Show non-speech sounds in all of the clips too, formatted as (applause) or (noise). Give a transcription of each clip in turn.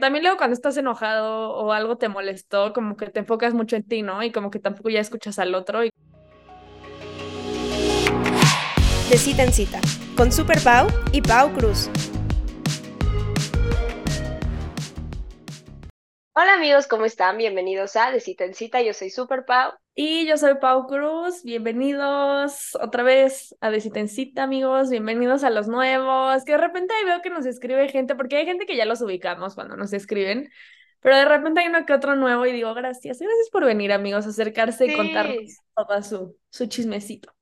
También luego cuando estás enojado o algo te molestó, como que te enfocas mucho en ti, ¿no? Y como que tampoco ya escuchas al otro. Y... De cita en cita, con Super Pau y Pau Cruz. Hola amigos, ¿cómo están? Bienvenidos a De Cita en Cita, yo soy Super Pau. Y yo soy Pau Cruz, bienvenidos otra vez a De Cita en Cita, amigos, bienvenidos a los nuevos, que de repente ahí veo que nos escribe gente, porque hay gente que ya los ubicamos cuando nos escriben, pero de repente hay uno que otro nuevo y digo, gracias, gracias por venir amigos, acercarse y contarnos todo su, su chismecito.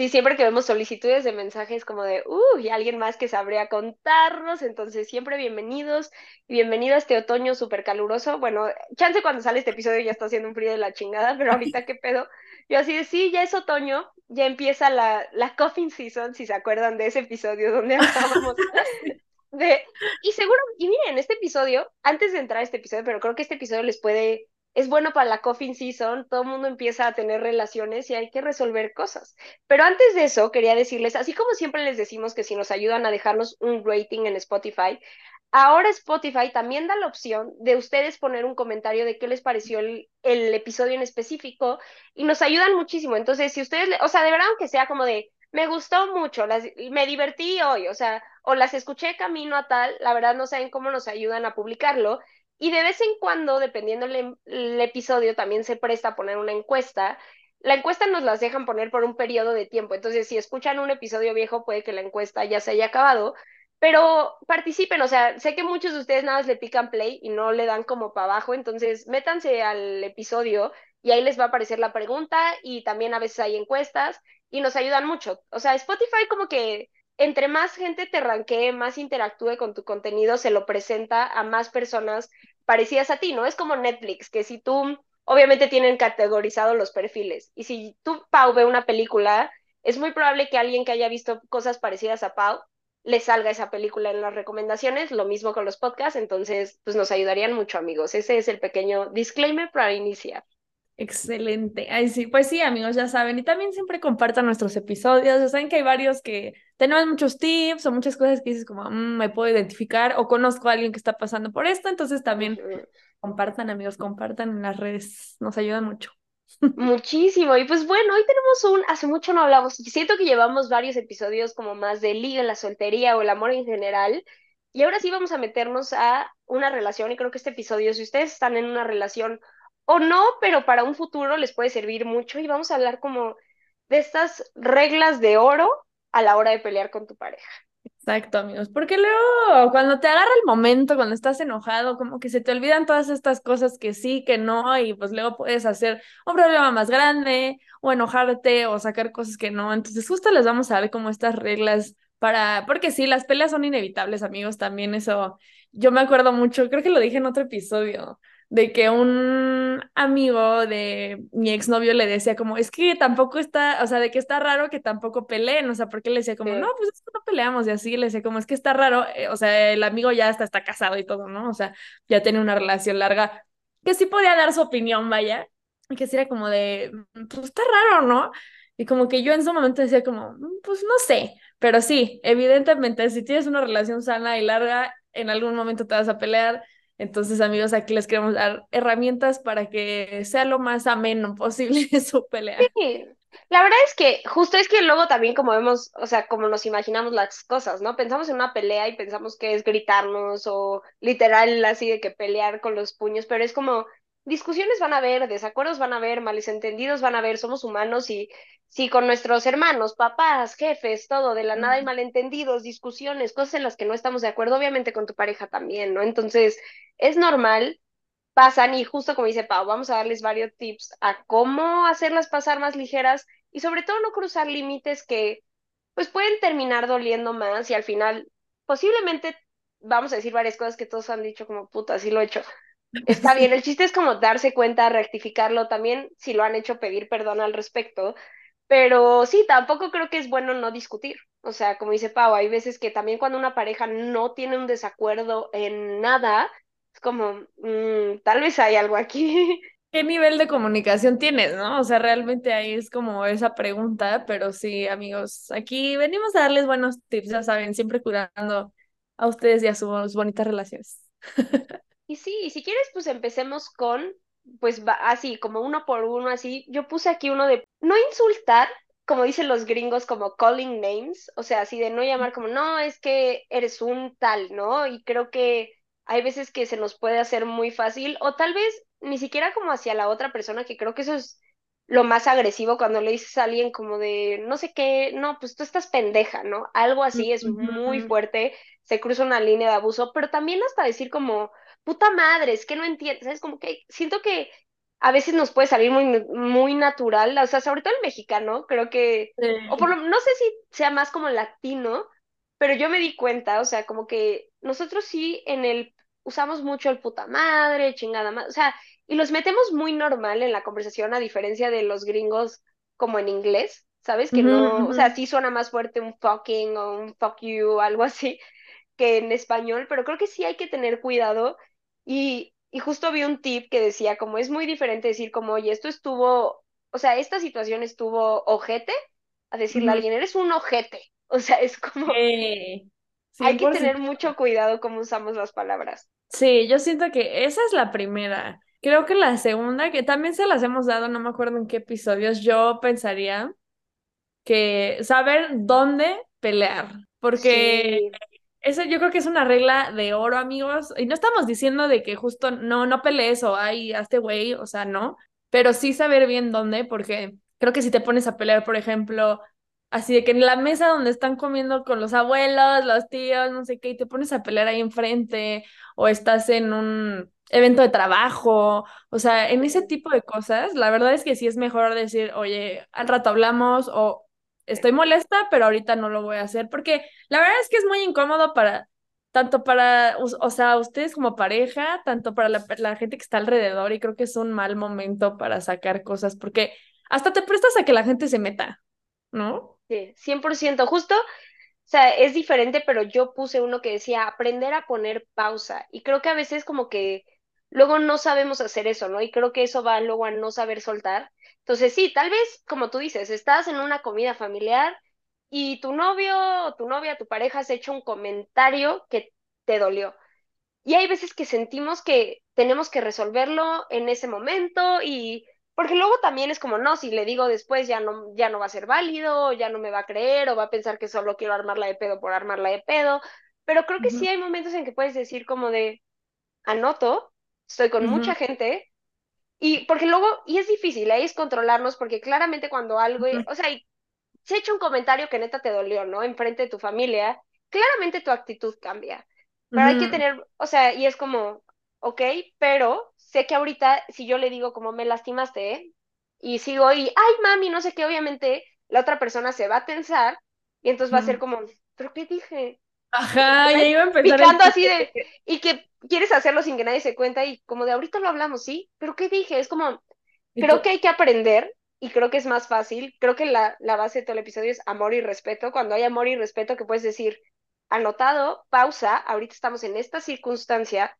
Sí, siempre que vemos solicitudes de mensajes como de, uh, y alguien más que sabría contarnos, entonces siempre bienvenidos y bienvenido a este otoño súper caluroso. Bueno, chance cuando sale este episodio ya está haciendo un frío de la chingada, pero ahorita qué pedo. Yo así de, sí, ya es otoño, ya empieza la, la coffin season, si se acuerdan de ese episodio donde hablábamos (laughs) de... Y seguro, y miren, este episodio, antes de entrar a este episodio, pero creo que este episodio les puede es bueno para la coffin season, todo el mundo empieza a tener relaciones y hay que resolver cosas. Pero antes de eso, quería decirles, así como siempre les decimos que si nos ayudan a dejarnos un rating en Spotify, ahora Spotify también da la opción de ustedes poner un comentario de qué les pareció el, episodio en específico y nos ayudan muchísimo. Entonces, si ustedes, o sea, de verdad, aunque sea como de, me gustó mucho, las, me divertí hoy, o sea, o las escuché camino a tal, la verdad no saben cómo nos ayudan a publicarlo. Y de vez en cuando, dependiendo el, episodio, también se presta a poner una encuesta. La encuesta nos las dejan poner por un periodo de tiempo. Entonces, si escuchan un episodio viejo, puede que la encuesta ya se haya acabado. Pero participen, o sea, sé que muchos de ustedes nada más le pican play y no le dan como para abajo. Entonces, métanse al episodio y ahí les va a aparecer la pregunta y también a veces hay encuestas y nos ayudan mucho. O sea, Spotify como que entre más gente te ranquee, más interactúe con tu contenido, se lo presenta a más personas parecidas a ti, ¿no? Es como Netflix, que si tú, obviamente tienen categorizado los perfiles, y si tú, Pau, ve una película, es muy probable que alguien que haya visto cosas parecidas a Pau le salga esa película en las recomendaciones, lo mismo con los podcasts, entonces, pues nos ayudarían mucho, amigos. Ese es el pequeño disclaimer para iniciar. Excelente. Ay, sí, pues sí, amigos, ya saben. Y también siempre compartan nuestros episodios. Ya saben que hay varios que tenemos muchos tips o muchas cosas que dices como, mm, me puedo identificar o conozco a alguien que está pasando por esto. Entonces también compartan, amigos, compartan en las redes. Nos ayuda mucho. Muchísimo. Y pues bueno, hoy tenemos un, hace mucho no hablamos, siento que llevamos varios episodios como más de liga, la soltería o el amor en general. Y ahora sí vamos a meternos a una relación y creo que este episodio, si ustedes están en una relación o no, pero para un futuro les puede servir mucho y vamos a hablar como de estas reglas de oro a la hora de pelear con tu pareja. Exacto, amigos, porque luego cuando te agarra el momento, cuando estás enojado, como que se te olvidan todas estas cosas que sí, que no, y pues luego puedes hacer un problema más grande o enojarte o sacar cosas que no. Entonces justo les vamos a ver como estas reglas para, porque sí, las peleas son inevitables, amigos, también eso, yo me acuerdo mucho, creo que lo dije en otro episodio, de que un amigo de mi exnovio le decía como, es que tampoco está, o sea, de que está raro que tampoco peleen, o sea, porque le decía como, no, pues no peleamos y así, le decía como, es que está raro, eh, o sea, el amigo ya está, está casado y todo, ¿no? O sea, ya tiene una relación larga, que sí podía dar su opinión, vaya, y que sí era como de, mm, pues está raro, ¿no? Y como que yo en su momento decía como, mm, pues no sé, pero sí, evidentemente, si tienes una relación sana y larga, en algún momento te vas a pelear, entonces, amigos, aquí les queremos dar herramientas para que sea lo más ameno posible (laughs) su pelea. Sí. La verdad es que justo es que luego también como vemos, o sea, como nos imaginamos las cosas, ¿no? Pensamos en una pelea y pensamos que es gritarnos o literal así de que pelear con los puños, pero es como discusiones van a haber, desacuerdos van a haber, malentendidos van a haber, somos humanos y si con nuestros hermanos, papás, jefes, todo, de la nada hay malentendidos, discusiones, cosas en las que no estamos de acuerdo, obviamente con tu pareja también, ¿no? Entonces, es normal, pasan y justo como dice Pau, vamos a darles varios tips a cómo hacerlas pasar más ligeras y sobre todo no cruzar límites que pues pueden terminar doliendo más y al final posiblemente vamos a decir varias cosas que todos han dicho como puta, así lo he hecho Está bien, el chiste es como darse cuenta, rectificarlo también, si lo han hecho pedir perdón al respecto, pero sí, tampoco creo que es bueno no discutir. O sea, como dice Pau, hay veces que también cuando una pareja no tiene un desacuerdo en nada, es como, mm, tal vez hay algo aquí. (laughs) ¿Qué nivel de comunicación tienes, no? O sea, realmente ahí es como esa pregunta, pero sí, amigos, aquí venimos a darles buenos tips, ya saben, siempre cuidando a ustedes y a sus bonitas relaciones. (laughs) Y sí, y si quieres, pues empecemos con, pues va, así, como uno por uno, así. Yo puse aquí uno de no insultar, como dicen los gringos, como calling names, o sea, así de no llamar como, no, es que eres un tal, ¿no? Y creo que hay veces que se nos puede hacer muy fácil, o tal vez ni siquiera como hacia la otra persona, que creo que eso es lo más agresivo cuando le dices a alguien como de, no sé qué, no, pues tú estás pendeja, ¿no? Algo así es muy fuerte, se cruza una línea de abuso, pero también hasta decir como, puta madre, es que no entiendes, ¿sabes? Como que siento que a veces nos puede salir muy, muy natural, o sea, sobre todo el mexicano, creo que, o por lo, no sé si sea más como latino, pero yo me di cuenta, o sea, como que nosotros sí en el, usamos mucho el puta madre, chingada madre, o sea, y los metemos muy normal en la conversación, a diferencia de los gringos como en inglés, ¿sabes? Que no, o sea, sí suena más fuerte un fucking o un fuck you, algo así, que en español, pero creo que sí hay que tener cuidado. Y, y justo vi un tip que decía, como es muy diferente decir como, oye, esto estuvo, o sea, esta situación estuvo ojete, a decirle a alguien, eres un ojete. (laughs) O sea, es como... hay que tener mucho cuidado cómo usamos las palabras. Sí, yo siento que esa es la primera. Creo que la segunda, que también se las hemos dado, no me acuerdo en qué episodios, yo pensaría que saber dónde pelear, porque eso yo creo que es una regla de oro, amigos, y no estamos diciendo de que justo no, no pelees o ay, hazte güey, o sea, no, pero sí saber bien dónde, porque creo que si te pones a pelear, por ejemplo, así de que en la mesa donde están comiendo con los abuelos, los tíos, no sé qué, y te pones a pelear ahí enfrente, o estás en un evento de trabajo, o sea, en ese tipo de cosas, la verdad es que sí es mejor decir, oye, al rato hablamos o estoy molesta, pero ahorita no lo voy a hacer, porque la verdad es que es muy incómodo para, tanto para, o, sea, ustedes como pareja, tanto para la, la, gente que está alrededor, y creo que es un mal momento para sacar cosas, porque hasta te prestas a que la gente se meta, ¿no? Sí, 100%, justo. O sea, es diferente, pero yo puse uno que decía aprender a poner pausa. Y creo que a veces como que luego no sabemos hacer eso, ¿no? Y creo que eso va luego a no saber soltar. Entonces, sí, tal vez, como tú dices, estás en una comida familiar y tu novio o tu novia, tu pareja has hecho un comentario que te dolió. Y hay veces que sentimos que tenemos que resolverlo en ese momento y porque luego también es como, no, si le digo después ya no, ya no va a ser válido, ya no me va a creer o va a pensar que solo quiero armarla de pedo por armarla de pedo. Pero creo que sí hay momentos en que puedes decir como de, anoto, estoy con mucha gente, y porque luego, y es difícil, ahí es controlarnos, porque claramente cuando algo, o sea, se echa un comentario que neta te dolió, ¿no? Enfrente de tu familia, claramente tu actitud cambia. Pero hay que tener, o sea, y es como, ok, pero sé que ahorita, si yo le digo como me lastimaste, ¿eh? y sigo y, ay, mami, no sé qué, obviamente la otra persona se va a tensar y entonces va a ser como, ¿pero qué dije? Ajá, ya iba a empezar. Picando así de, y que quieres hacerlo sin que nadie se cuenta y como de ahorita lo hablamos, ¿sí? Pero ¿qué dije? Es como, creo que hay que aprender y creo que es más fácil. Creo que la, la base de todo el episodio es amor y respeto. Cuando hay amor y respeto, que puedes decir, anotado, pausa, ahorita estamos en esta circunstancia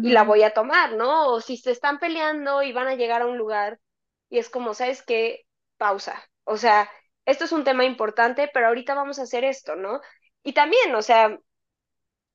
y la voy a tomar, ¿no? O si se están peleando y van a llegar a un lugar y es como, ¿sabes qué? Pausa. O sea, esto es un tema importante, pero ahorita vamos a hacer esto, ¿no? Y también, o sea,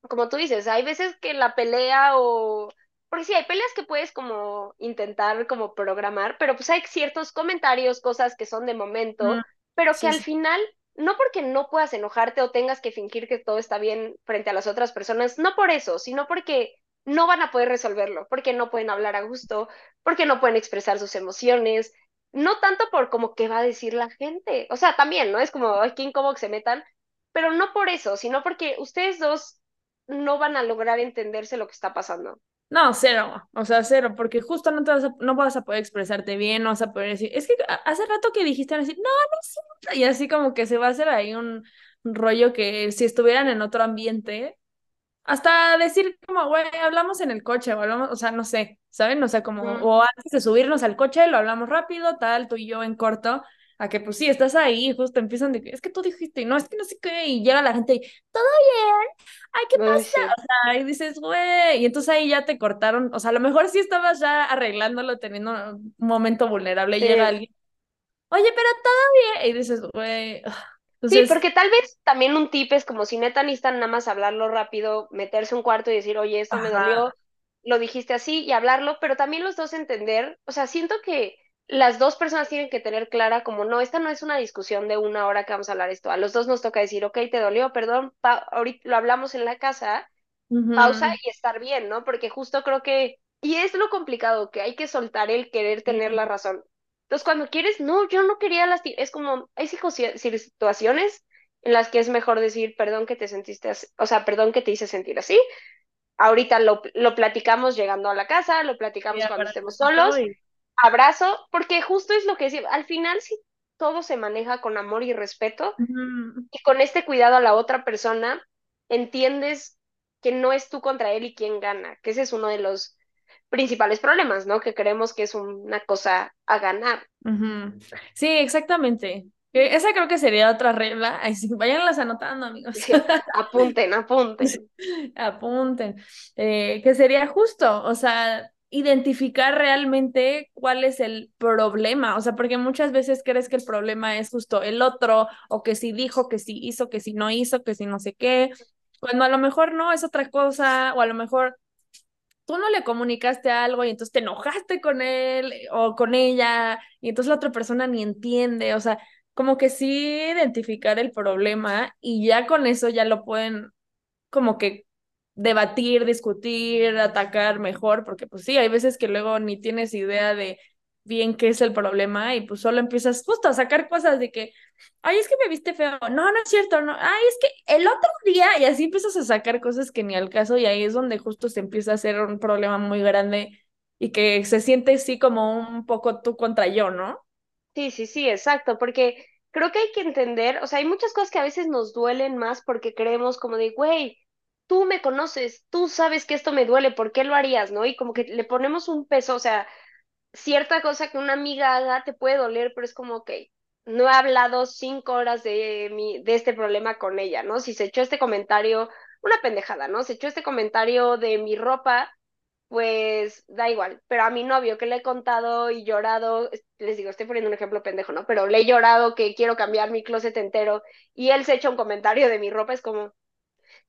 como tú dices, hay veces que la pelea o... Porque sí, hay peleas que puedes como intentar como programar, pero pues hay ciertos comentarios, cosas que son de momento, mm, pero que al final, no porque no puedas enojarte o tengas que fingir que todo está bien frente a las otras personas, no por eso, sino porque no van a poder resolverlo, porque no pueden hablar a gusto, porque no pueden expresar sus emociones, no tanto por como qué va a decir la gente, o sea, también, ¿no? Es como, qué incómodo que se metan, pero no por eso, sino porque ustedes dos no van a lograr entenderse lo que está pasando. No, cero, o sea, cero, porque justo no, te vas a, no vas a poder expresarte bien, no vas a poder decir, es que hace rato que dijiste decir, no, no siempre, y así como que se va a hacer ahí un, rollo que si estuvieran en otro ambiente, hasta decir como, güey, hablamos en el coche, o hablamos, o sea, no sé, ¿saben? O sea, como, o antes de subirnos al coche, lo hablamos rápido, tal, tú y yo en corto, a que pues sí, estás ahí, justo empiezan de que es que tú dijiste, no, es que no sé qué, y llega la gente y todo bien, ay, ¿qué pasa? O sea, y dices, güey, y entonces ahí ya te cortaron, o sea, a lo mejor sí estabas ya arreglándolo, teniendo un momento vulnerable, y llega alguien, oye, pero todo bien, y dices, güey. Sí, porque tal vez también un tip es como si neta necesitan nada más hablarlo rápido, meterse un cuarto y decir, oye, esto me dolió, lo dijiste así y hablarlo, pero también los dos entender, o sea, siento que las dos personas tienen que tener clara como, no, esta no es una discusión de una hora que vamos a hablar esto, a los dos nos toca decir, ok, te dolió, perdón, ahorita lo hablamos en la casa, pausa y estar bien, ¿no? Porque justo creo que, y es lo complicado, que hay que soltar el querer tener la razón. Entonces, cuando quieres, no, yo no quería las, es como, hay situaciones en las que es mejor decir, perdón que te sentiste así, o sea, perdón que te hice sentir así. Ahorita lo, lo platicamos llegando a la casa, lo platicamos cuando estemos solos. Abrazo, porque justo es lo que decía, al final si todo se maneja con amor y respeto y con este cuidado a la otra persona, entiendes que no es tú contra él y quién gana, que ese es uno de los principales problemas, ¿no? Que creemos que es una cosa a ganar. Sí, exactamente. Esa creo que sería otra regla. Ay, sí, váyanlas anotando, amigos. apunten, (laughs) apunten. apunten. Eh, que sería justo, o sea, identificar realmente cuál es el problema. O sea, porque muchas veces crees que el problema es justo el otro, o que si dijo, que si hizo, que si no hizo, que si no sé qué. Cuando a lo mejor no es otra cosa, o a lo mejor tú no le comunicaste algo y entonces te enojaste con él o con ella y entonces la otra persona ni entiende, o sea, como que sí identificar el problema y ya con eso ya lo pueden como que debatir, discutir, atacar mejor, porque pues sí, hay veces que luego ni tienes idea de bien qué es el problema y pues solo empiezas justo a sacar cosas de que, ay, es que me viste feo, no, no es cierto, no, ay, es que el otro día y así empiezas a sacar cosas que ni al caso y ahí es donde justo se empieza a hacer un problema muy grande y que se siente así como un poco tú contra yo, ¿no? Sí, sí, sí, exacto, porque creo que hay que entender, o sea, hay muchas cosas que a veces nos duelen más porque creemos como de, güey, tú me conoces, tú sabes que esto me duele, ¿por qué lo harías, no? Y como que le ponemos un peso, o sea, cierta cosa que una amiga haga te puede doler, pero es como, ok, no he hablado cinco horas de, mi, de este problema con ella, ¿no? Si se echó este comentario, una pendejada, ¿no? Se echó este comentario de mi ropa, pues da igual, pero a mi novio que le he contado y llorado, les digo, estoy poniendo un ejemplo pendejo, ¿no? Pero le he llorado que quiero cambiar mi closet entero y él se echa un comentario de mi ropa, es como...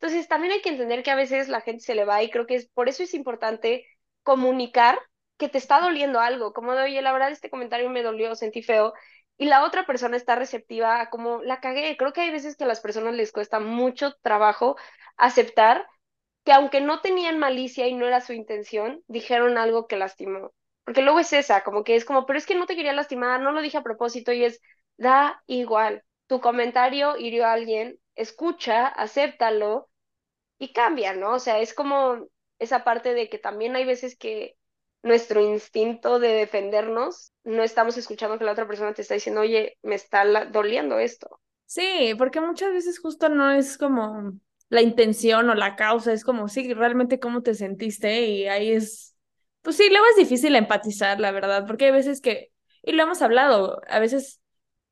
Entonces también hay que entender que a veces la gente se le va y creo que es por eso es importante comunicar que te está doliendo algo, como de, oye, la verdad este comentario me dolió, sentí feo, y la otra persona está receptiva a como la cagué. Creo que hay veces que a las personas les cuesta mucho trabajo aceptar que aunque no tenían malicia y no era su intención, dijeron algo que lastimó. Porque luego es esa, como que es como, pero es que no te quería lastimar, no lo dije a propósito y es, da igual. Tu comentario hirió a alguien, escucha, acéptalo y cambia, ¿no? O sea, es como esa parte de que también hay veces que nuestro instinto de defendernos, no estamos escuchando que la otra persona te está diciendo, oye, me está doliendo esto. Sí, porque muchas veces justo no es como la intención o la causa, es como, sí, realmente cómo te sentiste y ahí es, pues sí, luego es difícil empatizar, la verdad, porque hay veces que, y lo hemos hablado, a veces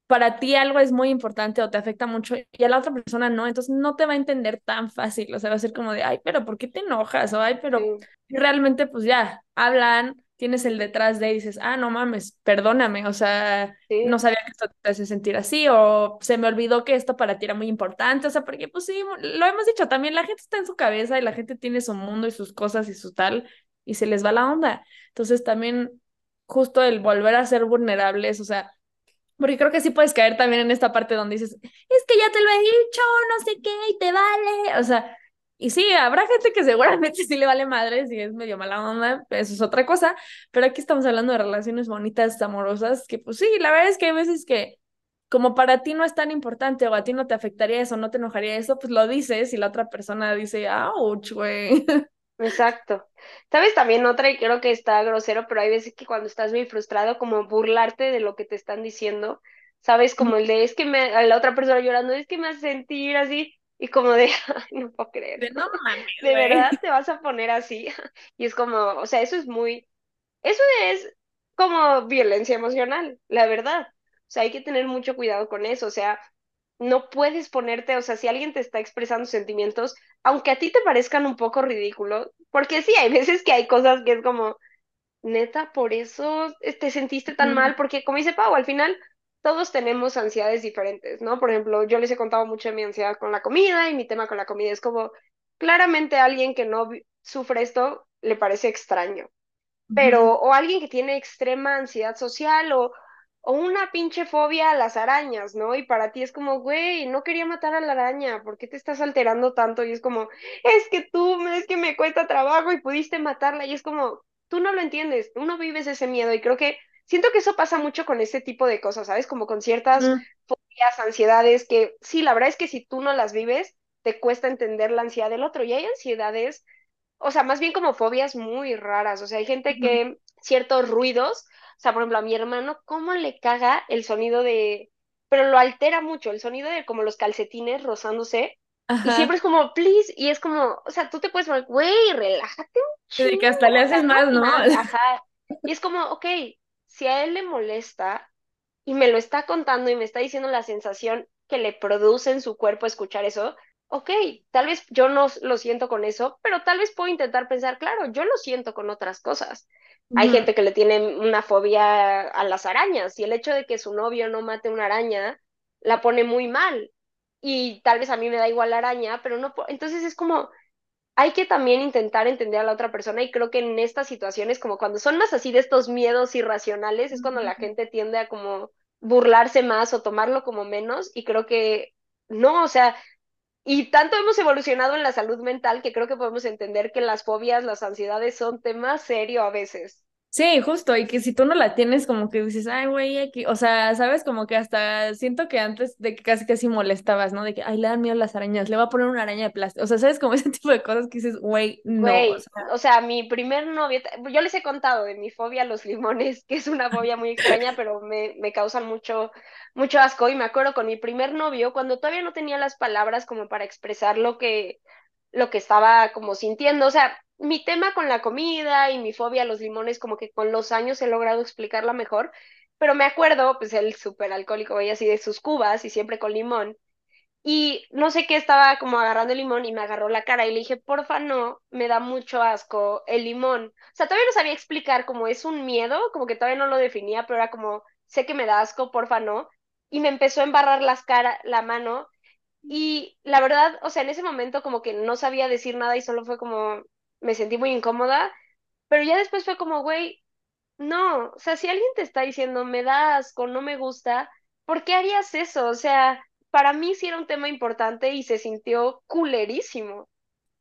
para ti algo es muy importante o te afecta mucho y a la otra persona no, entonces no te va a entender tan fácil, o sea, va a ser como de, ay, pero ¿por qué te enojas? O ay, pero realmente pues ya, hablan, tienes el detrás de y dices, ah, no mames, perdóname, o sea, no sabía que esto te hace sentir así, o se me olvidó que esto para ti era muy importante, o sea, porque pues sí, lo hemos dicho también, la gente está en su cabeza y la gente tiene su mundo y sus cosas y su tal, y se les va la onda. Entonces también justo el volver a ser vulnerables, o sea, porque creo que sí puedes caer también en esta parte donde dices, es que ya te lo he dicho, no sé qué, y te vale, o sea, y sí, habrá gente que seguramente sí le vale madre, si es medio mala onda, eso es otra cosa, pero aquí estamos hablando de relaciones bonitas, amorosas, que pues sí, la verdad es que hay veces que como para ti no es tan importante o a ti no te afectaría eso, no te enojaría eso, pues lo dices y la otra persona dice, ouch, güey. (laughs) Exacto. ¿Sabes también otra y creo que está grosero, pero hay veces que cuando estás muy frustrado, como burlarte de lo que te están diciendo, ¿sabes? Como el de, es que me, a la otra persona llorando, es que me hace sentir así, y como de, (laughs) no puedo creer. De, no de verdad te vas a poner así. (laughs) Y es como, o sea, eso es muy, eso es como violencia emocional, la verdad. O sea, hay que tener mucho cuidado con eso. O sea, no puedes ponerte, o sea, si alguien te está expresando sentimientos, aunque a ti te parezcan un poco ridículos, porque sí, hay veces que hay cosas que es como, neta, por eso te sentiste tan mal, porque como dice Pau, al final todos tenemos ansiedades diferentes, ¿no? Por ejemplo, yo les he contado mucho de mi ansiedad con la comida y mi tema con la comida es como, claramente alguien que no sufre esto le parece extraño. Pero, o alguien que tiene extrema ansiedad social o, o una pinche fobia a las arañas, ¿no? Y para ti es como, güey, no quería matar a la araña, ¿por qué te estás alterando tanto? Y es como, es que tú, es que me cuesta trabajo y pudiste matarla. Y es como, tú no lo entiendes, tú no vives ese miedo. Y creo que siento que eso pasa mucho con este tipo de cosas, ¿sabes? Como con ciertas fobias, ansiedades, que sí, la verdad es que si tú no las vives, te cuesta entender la ansiedad del otro. Y hay ansiedades, o sea, más bien como fobias muy raras. O sea, hay gente que ciertos ruidos sea, por ejemplo, a mi hermano, ¿cómo le caga el sonido de... Pero lo altera mucho, el sonido de como los calcetines rozándose. Y siempre es como, please, y es como, o sea, tú te puedes poner, güey, relájate un que hasta le haces más, ¿no? (laughs) Ajá. Y es como, ok, si a él le molesta y me lo está contando y me está diciendo la sensación que le produce en su cuerpo escuchar eso, ok, tal vez yo no lo siento con eso, pero tal vez puedo intentar pensar, claro, yo lo siento con otras cosas. Hay gente que le tiene una fobia a las arañas y el hecho de que su novio no mate una araña la pone muy mal. Y tal vez a mí me da igual la araña, pero no. Entonces es como, hay que también intentar entender a la otra persona y creo que en estas situaciones, como cuando son más así de estos miedos irracionales, es cuando la gente tiende a como burlarse más o tomarlo como menos y creo que no, o sea, y tanto hemos evolucionado en la salud mental que creo que podemos entender que las fobias, las ansiedades son temas serios a veces. Sí, justo, y que si tú no la tienes, como que dices, ay, güey, aquí, o sea, sabes, como que hasta siento que antes de que casi casi molestabas, ¿no? De que, ay, le dan miedo las arañas, le va a poner una araña de plástico, o sea, sabes, como (laughs) ese tipo de cosas que dices, güey, no. o, sea... o, sea... mi primer novio, yo les he contado de mi fobia a los limones, que es una fobia muy extraña, pero me, me causan mucho, mucho asco, y me acuerdo con mi primer novio, cuando todavía no tenía las palabras como para expresar lo que, lo que estaba como sintiendo, o sea, mi tema con la comida y mi fobia a los limones, como que con los años he logrado explicarla mejor, pero me acuerdo, pues el súper alcohólico, veía así de sus cubas y siempre con limón, y no sé qué, estaba como agarrando el limón y me agarró la cara y le dije, porfa, no, me da mucho asco el limón. O sea, todavía no sabía explicar cómo es un miedo, como que todavía no lo definía, pero era como, sé que me da asco, porfa, no. Y me empezó a embarrar las cara, la mano y la verdad, o sea, en ese momento como que no sabía decir nada y solo fue como, me sentí muy incómoda, pero ya después fue como, güey, no, o sea, si alguien te está diciendo, me da asco, no me gusta, ¿por qué harías eso? O sea, para mí sí era un tema importante y se sintió culerísimo.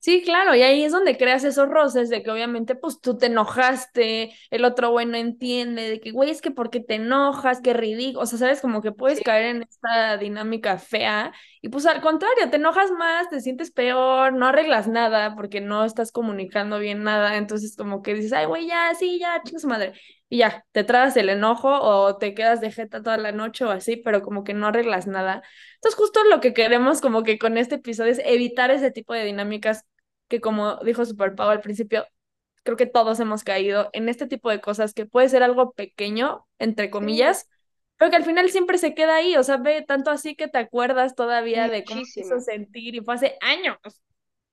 Sí, claro, y ahí es donde creas esos roces de que obviamente pues tú te enojaste, el otro güey no entiende, de que güey es que porque te enojas, qué ridículo, o sea, sabes como que puedes caer en esta dinámica fea y pues al contrario, te enojas más, te sientes peor, no arreglas nada porque no estás comunicando bien nada, entonces como que dices, ay güey, ya, sí, ya, chinga su madre, y ya, te tragas el enojo o te quedas de jeta toda la noche o así, pero como que no arreglas nada. Entonces justo lo que queremos como que con este episodio es evitar ese tipo de dinámicas que como dijo Super Pau al principio, creo que todos hemos caído en este tipo de cosas que puede ser algo pequeño, entre comillas, pero que al final siempre se queda ahí, o sea, ve tanto así que te acuerdas todavía de cómo te hizo sentir y fue hace años.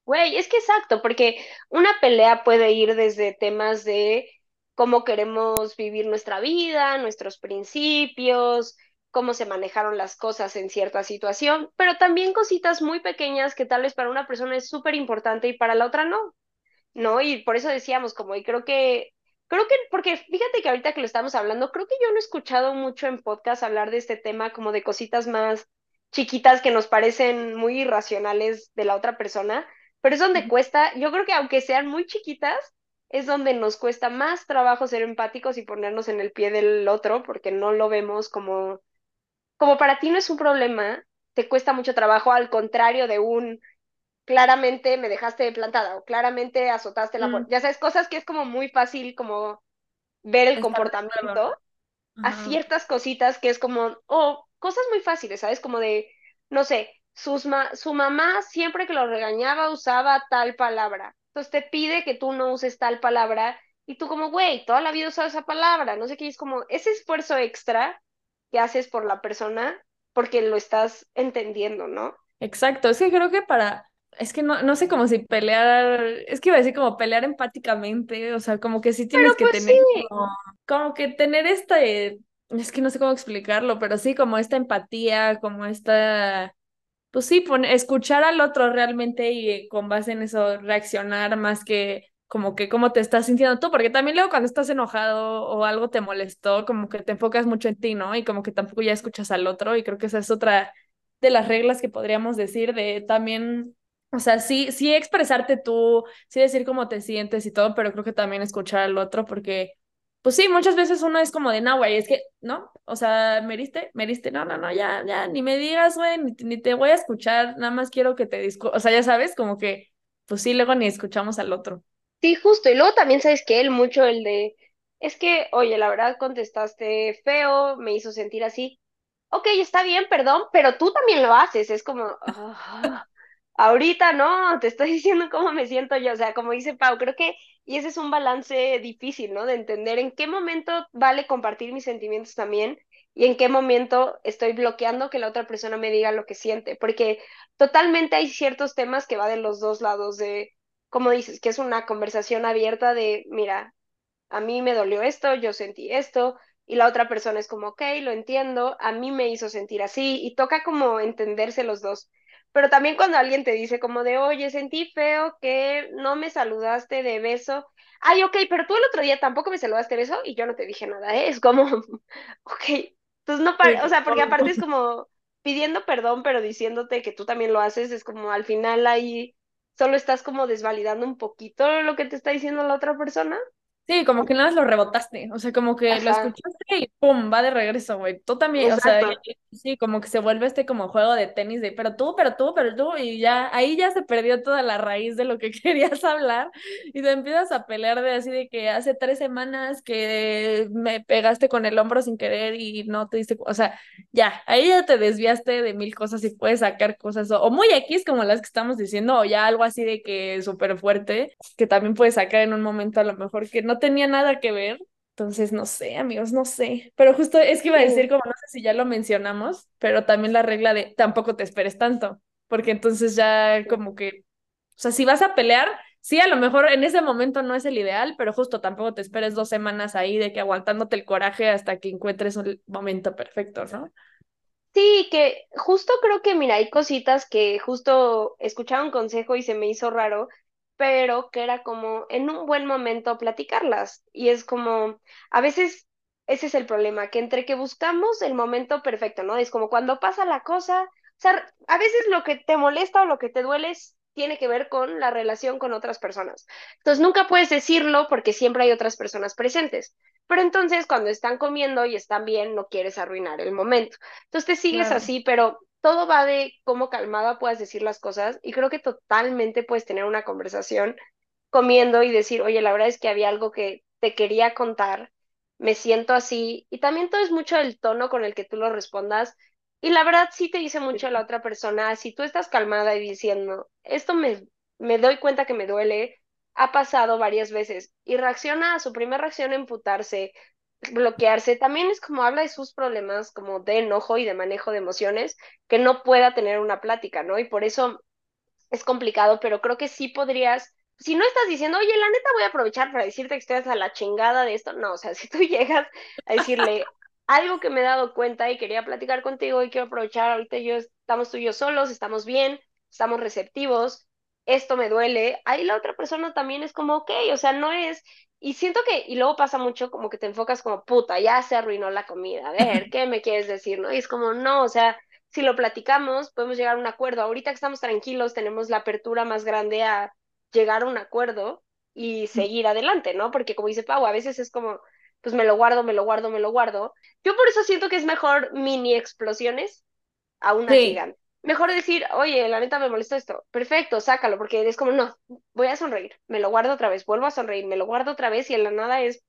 Güey, es que exacto, porque una pelea puede ir desde temas de cómo queremos vivir nuestra vida, nuestros principios, cómo se manejaron las cosas en cierta situación, pero también cositas muy pequeñas que tal vez para una persona es súper importante y para la otra no, ¿no? Y por eso decíamos como, y creo que, creo que, porque fíjate que ahorita que lo estamos hablando, creo que yo no he escuchado mucho en podcast hablar de este tema como de cositas más chiquitas que nos parecen muy irracionales de la otra persona, pero es donde cuesta, yo creo que aunque sean muy chiquitas, es donde nos cuesta más trabajo ser empáticos y ponernos en el pie del otro, porque no lo vemos como como para ti no es un problema, te cuesta mucho trabajo, al contrario de un claramente me dejaste plantada o claramente azotaste la puerta. Mm. Ya sabes, cosas que es como muy fácil como ver el comportamiento a ciertas cositas que es como, o cosas muy fáciles, ¿sabes? Como de, no sé, sus su mamá siempre que lo regañaba usaba tal palabra. Entonces te pide que tú no uses tal palabra y tú como, güey, toda la vida usado esa palabra, no sé qué, es como ese esfuerzo extra que haces por la persona porque lo estás entendiendo, ¿no? Exacto, es que creo que para, es que no, no sé cómo si pelear, es que iba a decir como pelear empáticamente, o sea, como que sí tienes que pues tener como, que tener este, es que no sé cómo explicarlo, pero sí como esta empatía, como esta, pues sí, escuchar al otro realmente y con base en eso reaccionar más que como que cómo te estás sintiendo tú, porque también luego cuando estás enojado o algo te molestó, como que te enfocas mucho en ti, ¿no? Y como que tampoco ya escuchas al otro y creo que esa es otra de las reglas que podríamos decir de también, o sea, sí, sí expresarte tú, sí decir cómo te sientes y todo, pero creo que también escuchar al otro porque pues sí, muchas veces uno es como de, no, güey, es que, ¿no? O sea, ¿me heriste? ¿Me heriste? No, no, no, ya, ya, ni me digas, güey, ni, te voy a escuchar, nada más quiero que te discu... O sea, ya sabes, como que, pues sí, luego ni escuchamos al otro. Sí, justo. Y luego también sabes que él mucho el de, es que, oye, la verdad contestaste feo, me hizo sentir así. Ok, está bien, perdón, pero tú también lo haces. Es como, ah, ahorita no, te estoy (laughs) diciendo cómo me siento yo. O sea, como dice Pau, creo que, y ese es un balance difícil, ¿no? De entender en qué momento vale compartir mis sentimientos también y en qué momento estoy bloqueando que la otra persona me diga lo que siente. Porque totalmente hay ciertos temas que va de los dos lados de como dices, que es una conversación abierta de, mira, a mí me dolió esto, yo sentí esto, y la otra persona es como, ok, lo entiendo, a mí me hizo sentir así, y toca como entenderse los dos. Pero también cuando alguien te dice como de, oye, sentí feo que no me saludaste de beso, ay, ok, pero tú el otro día tampoco me saludaste de beso y yo no te dije nada, ¿eh? es como, (laughs) ok, entonces no, o sea, porque aparte es como pidiendo perdón, pero diciéndote que tú también lo haces, es como al final ahí solo estás como desvalidando un poquito lo que te está diciendo la otra persona. Sí, como que nada más lo rebotaste, o sea, como que lo escuchaste y pum, va de regreso, güey. Tú también, o sea, sí, como que se vuelve este como juego de tenis de, pero tú, pero tú, pero tú, y ya, ahí ya se perdió toda la raíz de lo que (laughs) querías hablar y te empiezas a pelear de así de que hace tres semanas que me pegaste con el hombro sin querer y no te diste, o sea, ya, ahí ya te desviaste de mil cosas y puedes sacar cosas, o, o muy X como las que estamos diciendo, o ya algo así de que súper fuerte, que también puedes sacar en un momento a lo mejor que no no tenía nada que ver. Entonces, no sé, amigos, no sé. Pero justo es que iba a decir, como no sé si ya lo mencionamos, pero también la regla de tampoco te esperes tanto, porque entonces ya como que, o sea, si vas a pelear, sí, a lo mejor en ese momento no es el ideal, pero justo tampoco te esperes dos semanas ahí de que aguantándote el coraje hasta que encuentres un momento perfecto, ¿no? Sí, que justo creo que, mira, hay cositas que justo escuchaba un consejo y se me hizo raro, pero que era como en un buen momento platicarlas. Y es como, a veces ese es el problema, que entre que buscamos el momento perfecto, ¿no? Es como cuando pasa la cosa, o sea, a veces lo que te molesta o lo que te duele tiene que ver con la relación con otras personas. Entonces nunca puedes decirlo porque siempre hay otras personas presentes. Pero entonces cuando están comiendo y están bien, no quieres arruinar el momento. Entonces te sigues así, pero todo va de cómo calmada puedas decir las cosas y creo que totalmente puedes tener una conversación comiendo y decir, oye, la verdad es que había algo que te quería contar, me siento así y también todo es mucho el tono con el que tú lo respondas y la verdad sí te dice mucho a la otra persona, si tú estás calmada y diciendo, esto me, me doy cuenta que me duele, ha pasado varias veces y reacciona a su primera reacción en putarse, bloquearse, también es como habla de sus problemas, como de enojo y de manejo de emociones, que no pueda tener una plática, ¿no? Y por eso es complicado, pero creo que sí podrías, si no estás diciendo, oye, la neta voy a aprovechar para decirte que estás a la chingada de esto, no, o sea, (laughs) si tú llegas a decirle algo que me he dado cuenta y quería platicar contigo y quiero aprovechar, ahorita yo estamos tú y yo solos, estamos bien, estamos receptivos, esto me duele, ahí la otra persona también es como, ok, o sea, no es, y siento que, y luego pasa mucho como que te enfocas como, puta, ya se arruinó la comida, a ver, (laughs) ¿qué me quieres decir? ¿No? Y es como, no, o sea, si lo platicamos, podemos llegar a un acuerdo. Ahorita que estamos tranquilos, tenemos la apertura más grande a llegar a un acuerdo y seguir adelante, ¿no? Porque como dice Pau, a veces es como, pues me lo guardo, me lo guardo, me lo guardo. Yo por eso siento que es mejor mini explosiones a una gigante mejor decir, oye, la neta me molesta esto. Perfecto, sácalo, porque es como, no, voy a sonreír, me lo guardo otra vez, vuelvo a sonreír, me lo guardo otra vez y en la nada es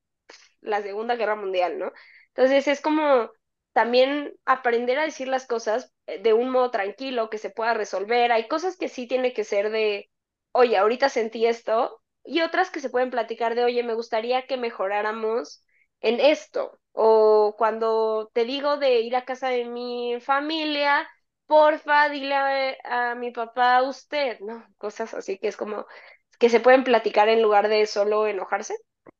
la Segunda Guerra Mundial, ¿no? Entonces es como también aprender a decir las cosas eh, de un modo tranquilo, que se pueda resolver. Hay cosas que sí tiene que ser de, oye, ahorita sentí esto, y otras que se pueden platicar de, oye, me gustaría que mejoráramos en esto. O cuando te digo de ir a casa de mi familia, porfa, dile a, mi papá usted, ¿no? Cosas así que es como que se pueden platicar en lugar de solo enojarse.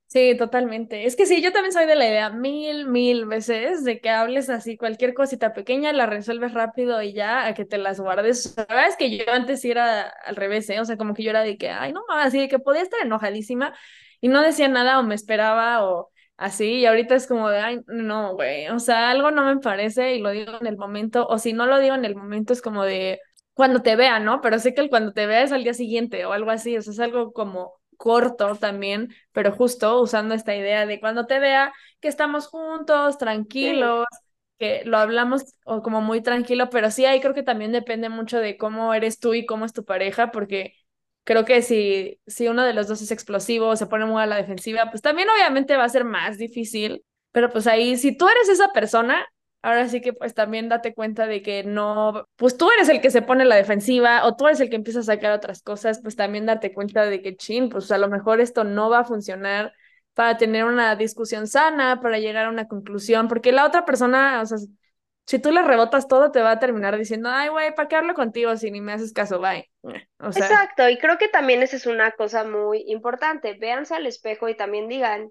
Sí, totalmente. Es que sí, yo también soy de la idea mil, mil veces de que hables así, cualquier cosita pequeña la resuelves rápido y ya, a que te las guardes. La verdad es que yo antes era al revés, ¿eh? O sea, como que yo era de que, ay, no, así de que podía estar enojadísima y no decía nada o me esperaba o así, y ahorita es como de, ay, no, güey, o sea, algo no me parece y lo digo en el momento, o si no lo digo en el momento es como de cuando te vea, ¿no? Pero sé que el cuando te vea es al día siguiente o algo así, o sea, es algo como corto también, pero justo usando esta idea de cuando te vea que estamos juntos, tranquilos, que lo hablamos o como muy tranquilo, pero sí ahí creo que también depende mucho de cómo eres tú y cómo es tu pareja, porque creo que si, si uno de los dos es explosivo, se pone muy a la defensiva, pues también obviamente va a ser más difícil, pero pues ahí si tú eres esa persona, ahora sí que pues también date cuenta de que no, pues tú eres el que se pone la defensiva o tú eres el que empieza a sacar otras cosas, pues también date cuenta de que, chin, pues a lo mejor esto no va a funcionar para tener una discusión sana, para llegar a una conclusión, porque la otra persona, o sea, si tú le rebotas todo, te va a terminar diciendo, ay, güey, ¿para qué hablo contigo si ni me haces caso? Bye. Exacto, y creo que también esa es una cosa muy importante. Véanse al espejo y también digan,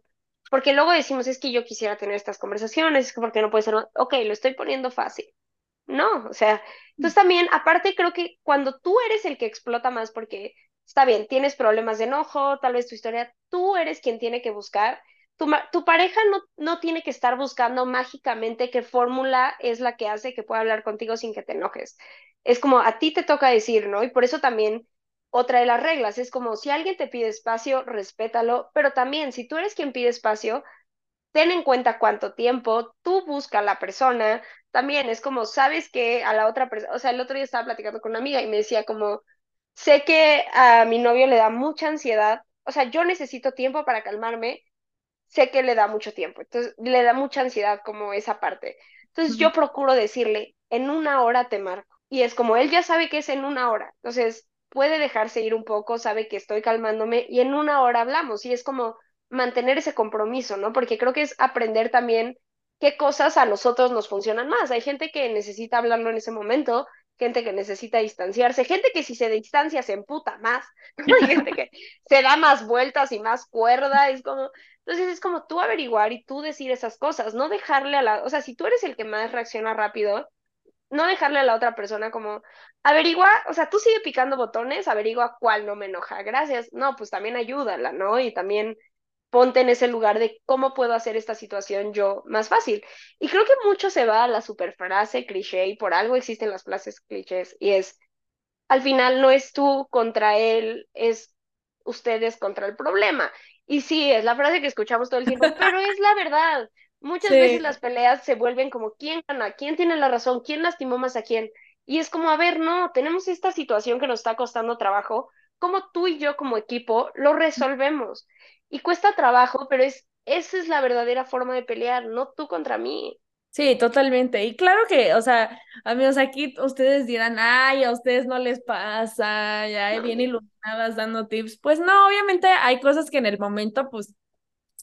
porque luego decimos, es que yo quisiera tener estas conversaciones, es que porque no puede ser, ok, lo estoy poniendo fácil. No, o sea, entonces también, aparte creo que cuando tú eres el que explota más, porque está bien, tienes problemas de enojo, tal vez tu historia, tú eres quien tiene que buscar. Tu, tu pareja no, no tiene que estar buscando mágicamente qué fórmula es la que hace que pueda hablar contigo sin que te enojes. Es como a ti te toca decir, ¿no? Y por eso también otra de las reglas es como si alguien te pide espacio, respétalo, pero también si tú eres quien pide espacio, ten en cuenta cuánto tiempo, tú busca a la persona, también es como, sabes que a la otra persona, o sea, el otro día estaba platicando con una amiga y me decía como, sé que a mi novio le da mucha ansiedad, o sea, yo necesito tiempo para calmarme, sé que le da mucho tiempo, entonces le da mucha ansiedad como esa parte. Entonces yo procuro decirle, en una hora te marco. Y es como, él ya sabe que es en una hora. Entonces, puede dejarse ir un poco, sabe que estoy calmándome y en una hora hablamos y es como mantener ese compromiso, ¿no? Porque creo que es aprender también qué cosas a nosotros nos funcionan más. Hay gente que necesita hablarlo en ese momento, gente que necesita distanciarse, gente que si se distancia se emputa más, (laughs) hay gente que se da más vueltas y más cuerda, es como, entonces es como tú averiguar y tú decir esas cosas, no dejarle a la, o sea, si tú eres el que más reacciona rápido, no dejarle a la otra persona como, averigua, o sea, tú sigue picando botones, averigua cuál no me enoja, gracias, no, pues también ayúdala, ¿no? Y también ponte en ese lugar de cómo puedo hacer esta situación yo más fácil. Y creo que mucho se va a la superfrase cliché y por algo existen las frases clichés y es, al final no es tú contra él, es ustedes contra el problema. Y sí, es la frase que escuchamos todo el tiempo, (laughs) pero es la verdad. Muchas veces las peleas se vuelven como quién gana, quién tiene la razón, quién lastimó más a quién. Y es como, a ver, no, tenemos esta situación que nos está costando trabajo, como tú y yo como equipo lo resolvemos. Y cuesta trabajo, pero es, esa es la verdadera forma de pelear, no tú contra mí. Sí, totalmente. Y claro que, o sea, amigos, aquí ustedes dirán, ay, a ustedes no les pasa, ya bien iluminadas dando tips. Pues no, obviamente hay cosas que en el momento, pues, o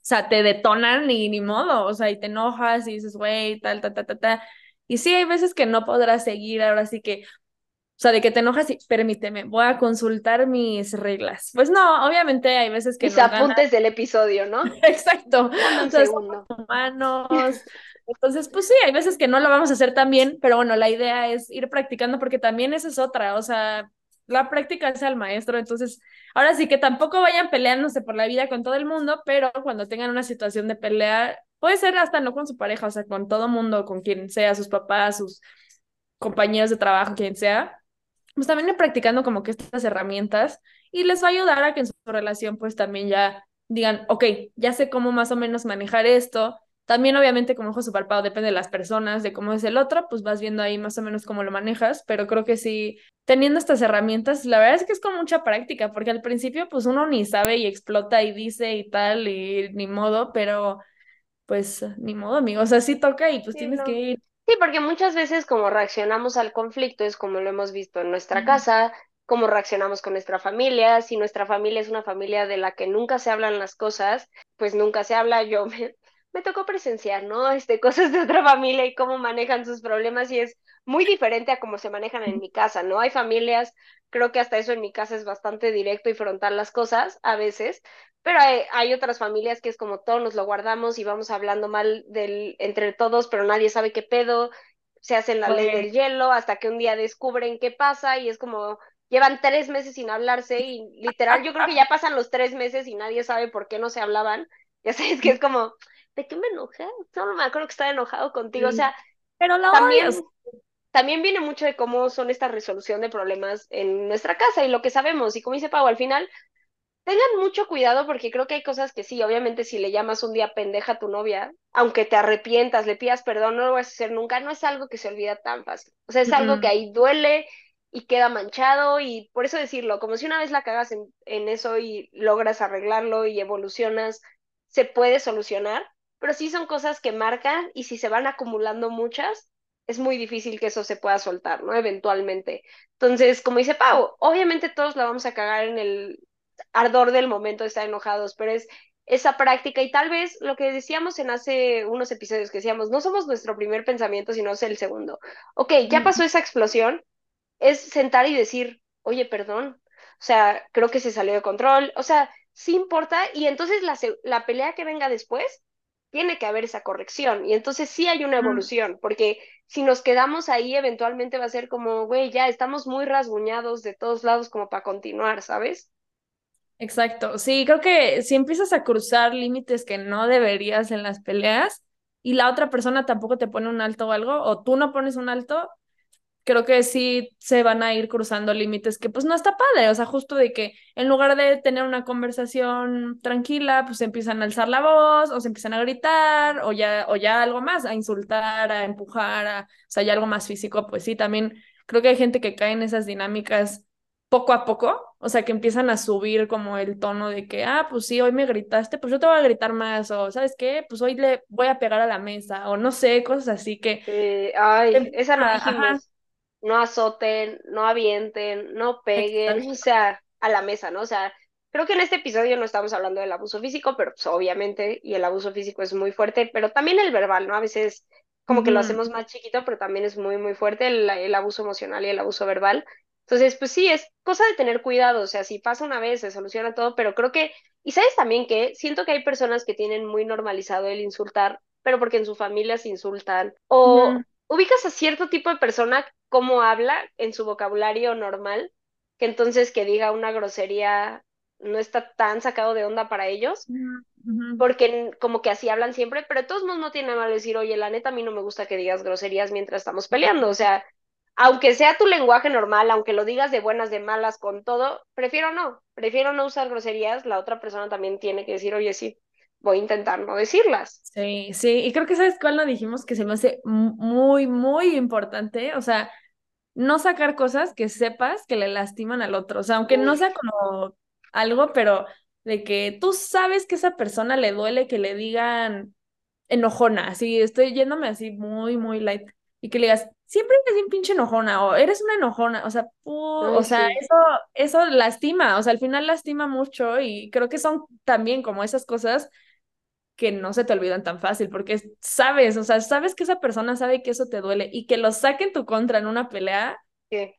sea, te detonan y ni modo, o sea, y te enojas y dices, güey, tal, tal, tal, tal, tal. Y sí, hay veces que no podrás seguir, ahora sí que, o sea, de que te enojas y permíteme, voy a consultar mis reglas. Pues no, obviamente hay veces que... Mis apuntes del episodio, ¿no? (laughs) Exacto. Un segundo. humanos. Entonces, pues sí, hay veces que no lo vamos a hacer tan bien, pero bueno, la idea es ir practicando porque también esa es otra, o sea, la práctica es al maestro, entonces ahora sí que tampoco vayan peleándose por la vida con todo el mundo, pero cuando tengan una situación de pelea, puede ser hasta no con su pareja, o sea, con todo mundo, con quien sea, sus papás, sus compañeros de trabajo, quien sea, pues también ir practicando como que estas herramientas y les va a ayudar a que en su relación pues también ya digan, ok, ya sé cómo más o menos manejar esto, también, obviamente, como ojo superpado depende de las personas, de cómo es el otro, pues vas viendo ahí más o menos cómo lo manejas, pero creo que sí, teniendo estas herramientas, la verdad es que es con mucha práctica, porque al principio, pues uno ni sabe y explota y dice y tal, y ni modo, pero pues ni modo, amigo, o sea, sí toca y pues tienes que ir. Sí, porque muchas veces como reaccionamos al conflicto es como lo hemos visto en nuestra casa, cómo reaccionamos con nuestra familia, si nuestra familia es una familia de la que nunca se hablan las cosas, pues nunca se habla, yo (laughs) me me tocó presenciar, ¿no? Este, cosas de otra familia y cómo manejan sus problemas y es muy diferente a cómo se manejan en mi casa, ¿no? Hay familias, creo que hasta eso en mi casa es bastante directo y frontal las cosas a veces, pero hay, hay otras familias que es como todos nos lo guardamos y vamos hablando mal del, entre todos, pero nadie sabe qué pedo, se hacen la ley del hielo hasta que un día descubren qué pasa y es como llevan tres meses sin hablarse y literal yo creo que ya pasan los tres meses y nadie sabe por qué no se hablaban. (laughs) Ya sabes que es como, ¿de qué me enojé? Solo me acuerdo que estaba enojado contigo. O sea, pero la también, también viene mucho de cómo son esta resolución de problemas en nuestra casa y lo que sabemos. Y como dice Pau, al final, tengan mucho cuidado porque creo que hay cosas que sí, obviamente si le llamas un día pendeja a tu novia, aunque te arrepientas, le pidas perdón, no lo vas a hacer nunca, no es algo que se olvida tan fácil. O sea, es algo que ahí duele y queda manchado y por eso decirlo, como si una vez la cagas en, en eso y logras arreglarlo y evolucionas, se puede solucionar, pero sí son cosas que marcan y si se van acumulando muchas, es muy difícil que eso se pueda soltar, ¿no? Eventualmente. Entonces, como dice Pau, obviamente todos la vamos a cagar en el ardor del momento de estar enojados, pero es esa práctica y tal vez lo que decíamos en hace unos episodios que decíamos, no somos nuestro primer pensamiento, sino es el segundo. Ok, ya pasó esa explosión, es sentar y decir, oye, perdón, o sea, creo que se salió de control, o sea, sí importa y entonces la, la pelea que venga después, tiene que haber esa corrección. Y entonces sí hay una evolución, porque si nos quedamos ahí, eventualmente va a ser como, güey, ya estamos muy rasguñados de todos lados como para continuar, ¿sabes? Exacto, sí, creo que si empiezas a cruzar límites que no deberías en las peleas y la otra persona tampoco te pone un alto o algo, o tú no pones un alto, creo que sí se van a ir cruzando límites que pues no está padre, o sea, justo de que en lugar de tener una conversación tranquila, pues empiezan a alzar la voz o se empiezan a gritar o ya, o ya algo más, a insultar, a empujar, a, o sea, ya algo más físico, pues sí, también creo que hay gente que cae en esas dinámicas poco a poco, o sea, que empiezan a subir como el tono de que, ah, pues sí, hoy me gritaste, pues yo te voy a gritar más, o ¿sabes qué? Pues hoy le voy a pegar a la mesa, o no sé, cosas así que... ay, esa no dijimos no azoten, no avienten, no peguen, o sea, a la mesa, ¿no? O sea, creo que en este episodio no estamos hablando del abuso físico, pero pues, obviamente, y el abuso físico es muy fuerte, pero también el verbal, ¿no? A veces como que lo hacemos más chiquito, pero también es muy, muy fuerte el, el abuso emocional y el abuso verbal. Entonces, pues sí, es cosa de tener cuidado, o sea, si pasa una vez, se soluciona todo, pero creo que, y sabes también que siento que hay personas que tienen muy normalizado el insultar, pero porque en su familia se insultan, o ubicas a cierto tipo de persona cómo habla en su vocabulario normal, que entonces que diga una grosería no está tan sacado de onda para ellos, porque como que así hablan siempre, pero de todos modos no tiene mal decir, oye, la neta a mí no me gusta que digas groserías mientras estamos peleando, o sea, aunque sea tu lenguaje normal, aunque lo digas de buenas, de malas, con todo, prefiero no, prefiero no usar groserías, la otra persona también tiene que decir, oye, sí, voy a intentar no decirlas. Sí, sí, y creo que sabes cuál nos dijimos que se me hace muy, muy importante, o sea, no sacar cosas que sepas que le lastiman al otro, o sea, aunque no sea como algo, pero de que tú sabes que a esa persona le duele que le digan enojona, así estoy yéndome así muy, muy light, y que le digas, siempre eres un pinche enojona, o eres una enojona, o sea, o sea, eso, eso lastima, o sea, al final lastima mucho, y creo que son también como esas cosas que no se te olvidan tan fácil, porque sabes, o sea, sabes que esa persona sabe que eso te duele y que lo saque en tu contra en una pelea. Sí.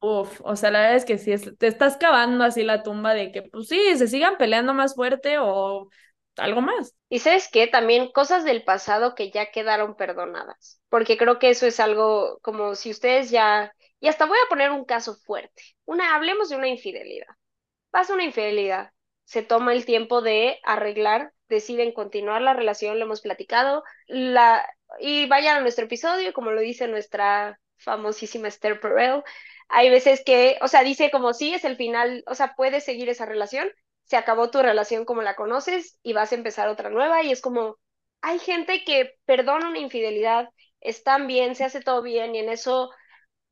Uf, o sea, la verdad es que sí, te estás cavando así la tumba de que, pues sí, se sigan peleando más fuerte o algo más. Y sabes qué, también cosas del pasado que ya quedaron perdonadas, porque creo que eso es algo como si ustedes ya, y hasta voy a poner un caso fuerte, una, hablemos de una infidelidad. Pasa una infidelidad, se toma el tiempo de arreglar deciden continuar la relación, lo hemos platicado, la, y vayan a nuestro episodio, como lo dice nuestra famosísima Esther Perel, hay veces que, o sea, dice como sí, es el final, o sea, puedes seguir esa relación, se acabó tu relación como la conoces y vas a empezar otra nueva y es como, hay gente que perdona una infidelidad, están bien, se hace todo bien y en eso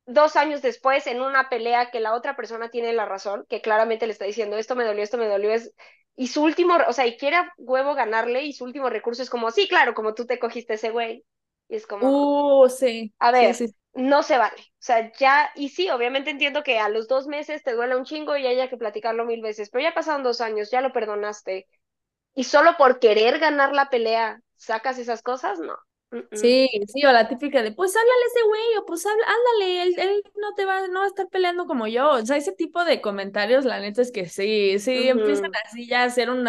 dos años después, en una pelea que la otra persona tiene la razón, que claramente le está diciendo, esto me dolió, esto me dolió, es, y su último, o sea, y quiere huevo ganarle y su último recurso es como, sí, claro, como tú te cogiste ese güey. Y es como, uh, sí. A ver, no se vale. O sea, ya, y sí, obviamente entiendo que a los dos meses te duele un chingo y haya que platicarlo mil veces, pero ya pasaron dos años, ya lo perdonaste. Y solo por querer ganar la pelea, sacas esas cosas, no. Sí, sí, o la típica de, pues háblale a ese güey, o pues habla, ándale, él, él, no te va, no va a estar peleando como yo. O sea, ese tipo de comentarios, la neta es que sí, sí, empiezan así ya a ser un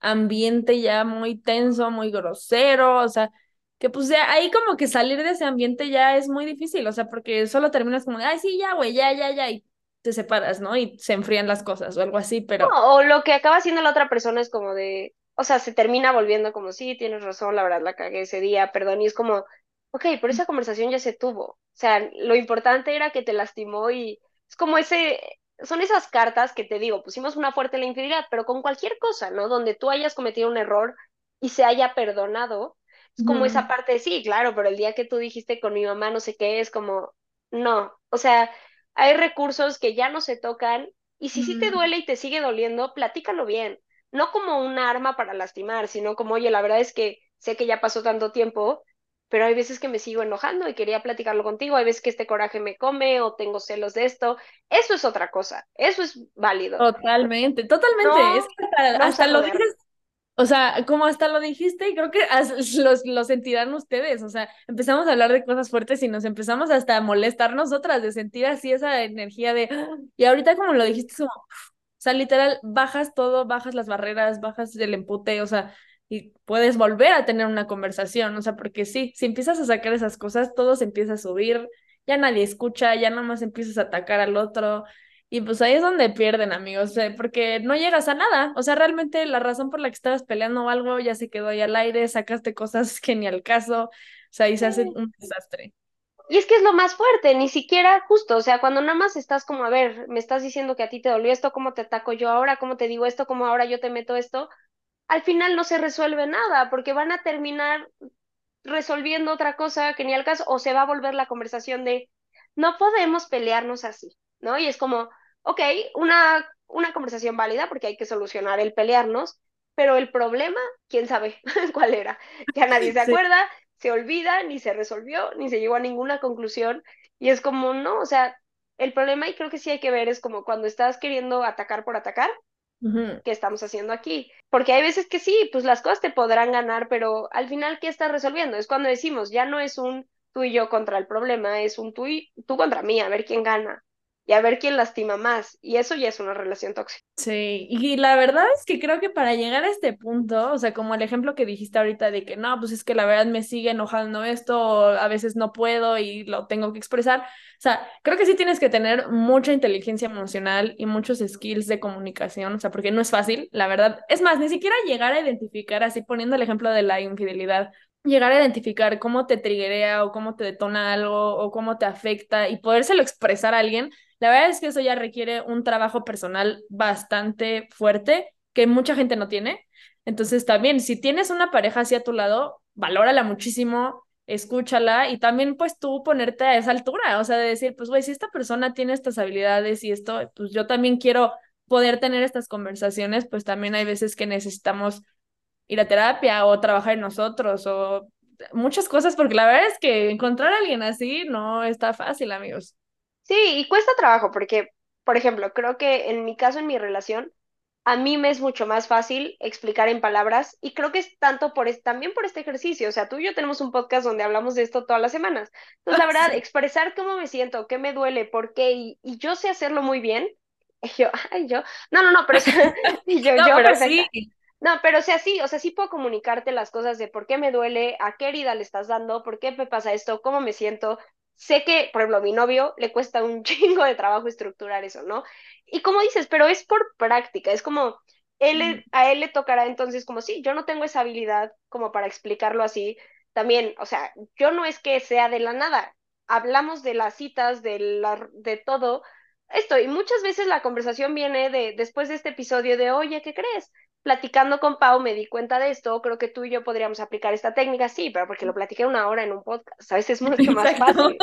ambiente ya muy tenso, muy grosero, o sea, que pues ya ahí como que salir de ese ambiente ya es muy difícil, o sea, porque solo terminas como ay, sí, ya, güey, ya, ya, ya, y te separas, ¿no? Y se enfrían las cosas o algo así, pero... o lo que acaba haciendo la otra persona es como de, o sea, se termina volviendo como, sí, tienes razón, la verdad la cagué ese día, perdón, y es como, ok, pero esa conversación ya se tuvo. O sea, lo importante era que te lastimó y es como ese, son esas cartas que te digo, pusimos una fuerte en la infidelidad, pero con cualquier cosa, ¿no? Donde tú hayas cometido un error y se haya perdonado, es como esa parte de, sí, claro, pero el día que tú dijiste con mi mamá no sé qué, es como, no, o sea, hay recursos que ya no se tocan y si sí te duele y te sigue doliendo, platícalo bien no como un arma para lastimar, sino como, oye, la verdad es que sé que ya pasó tanto tiempo, pero hay veces que me sigo enojando y quería platicarlo contigo, hay veces que este coraje me come o tengo celos de esto, eso es otra cosa, eso es válido. Totalmente, totalmente, es que hasta, lo dices, o sea, como hasta lo dijiste, y creo que los, lo sentirán ustedes, o sea, empezamos a hablar de cosas fuertes y nos empezamos hasta a molestar nosotras, de sentir así esa energía de, ¡ah! y ahorita como lo dijiste, como, sea, literal, bajas todo, bajas las barreras, bajas el empute, o sea, y puedes volver a tener una conversación, o sea, porque sí, si empiezas a sacar esas cosas, todo se empieza a subir, ya nadie escucha, ya nada más empiezas a atacar al otro, y pues ahí es donde pierden, amigos, porque no llegas a nada, o sea, realmente la razón por la que estabas peleando o algo ya se quedó ahí al aire, sacaste cosas (laughs) que ni al caso, o sea, ahí se hace un desastre. Y es que es lo más fuerte, ni siquiera justo, o sea, cuando nada más estás como, a ver, me estás diciendo que a ti te dolió esto, ¿cómo te ataco yo ahora? ¿Cómo te digo esto? ¿Cómo ahora yo te meto esto? Al final no se resuelve nada, porque van a terminar resolviendo otra cosa que ni al caso, o se va a volver la conversación de, no podemos pelearnos así, ¿no? Y es como, ok, una, una conversación válida porque hay que solucionar el pelearnos, pero el problema, quién sabe (laughs) cuál era. Ya nadie se acuerda, se olvida, ni se resolvió, ni se llegó a ninguna conclusión. Y es como, no, o sea, el problema, y creo que sí hay que ver, es como cuando estás queriendo atacar por atacar, ¿qué estamos haciendo aquí? Porque hay veces que sí, pues las cosas te podrán ganar, pero al final, ¿qué estás resolviendo? Es cuando decimos, ya no es un tú y yo contra el problema, es un tú y tú contra mí, a ver quién gana y a ver quién lastima más. Y eso ya es una relación tóxica. Sí, y la verdad es que creo que para llegar a este punto, o sea, como el ejemplo que dijiste ahorita de que no, pues es que la verdad me sigue enojando esto, a veces no puedo y lo tengo que expresar. O sea, creo que sí tienes que tener mucha inteligencia emocional y muchos skills de comunicación, o sea, porque no es fácil, la verdad. Es más, ni siquiera llegar a identificar, así poniendo el ejemplo de la infidelidad, llegar a identificar cómo te triguea o cómo te detona algo o cómo te afecta y podérselo expresar a alguien, la verdad es que eso ya requiere un trabajo personal bastante fuerte que mucha gente no tiene. Entonces también, si tienes una pareja así a tu lado, valórala muchísimo, escúchala y también pues tú ponerte a esa altura, o sea, de decir, pues güey, si esta persona tiene estas habilidades y esto, pues yo también quiero poder tener estas conversaciones, pues también hay veces que necesitamos ir a terapia o trabajar en nosotros o muchas cosas, porque la verdad es que encontrar a alguien así no está fácil, amigos. Sí, y cuesta trabajo porque, por ejemplo, creo que en mi caso, en mi relación, a mí me es mucho más fácil explicar en palabras y creo que es tanto por también por este ejercicio. O sea, tú y yo tenemos un podcast donde hablamos de esto todas las semanas. Entonces, la verdad, expresar cómo me siento, qué me duele, por qué, y, yo sé hacerlo muy bien. (laughs) Y yo, ay, yo, no, no, no, pero (laughs) (laughs) y yo, yo, pero sí. No, pero o sea, sí, o sea, sí puedo comunicarte las cosas de por qué me duele, a qué herida le estás dando, por qué me pasa esto, cómo me siento, sé que, por ejemplo, a mi novio le cuesta un (laughs) chingo de trabajo estructurar eso, ¿no? Y como dices, pero es por práctica, es como, él, a él le tocará entonces como, sí, yo no tengo esa habilidad como para explicarlo así, también, o sea, yo no es que sea de la nada, hablamos de las citas, de, la, de todo esto, y muchas veces la conversación viene de, después de este episodio de, oye, ¿qué crees? Platicando con Pau me di cuenta de esto, creo que tú y yo podríamos aplicar esta técnica, sí, pero porque lo platiqué una hora en un podcast, veces es (laughs) mucho más fácil.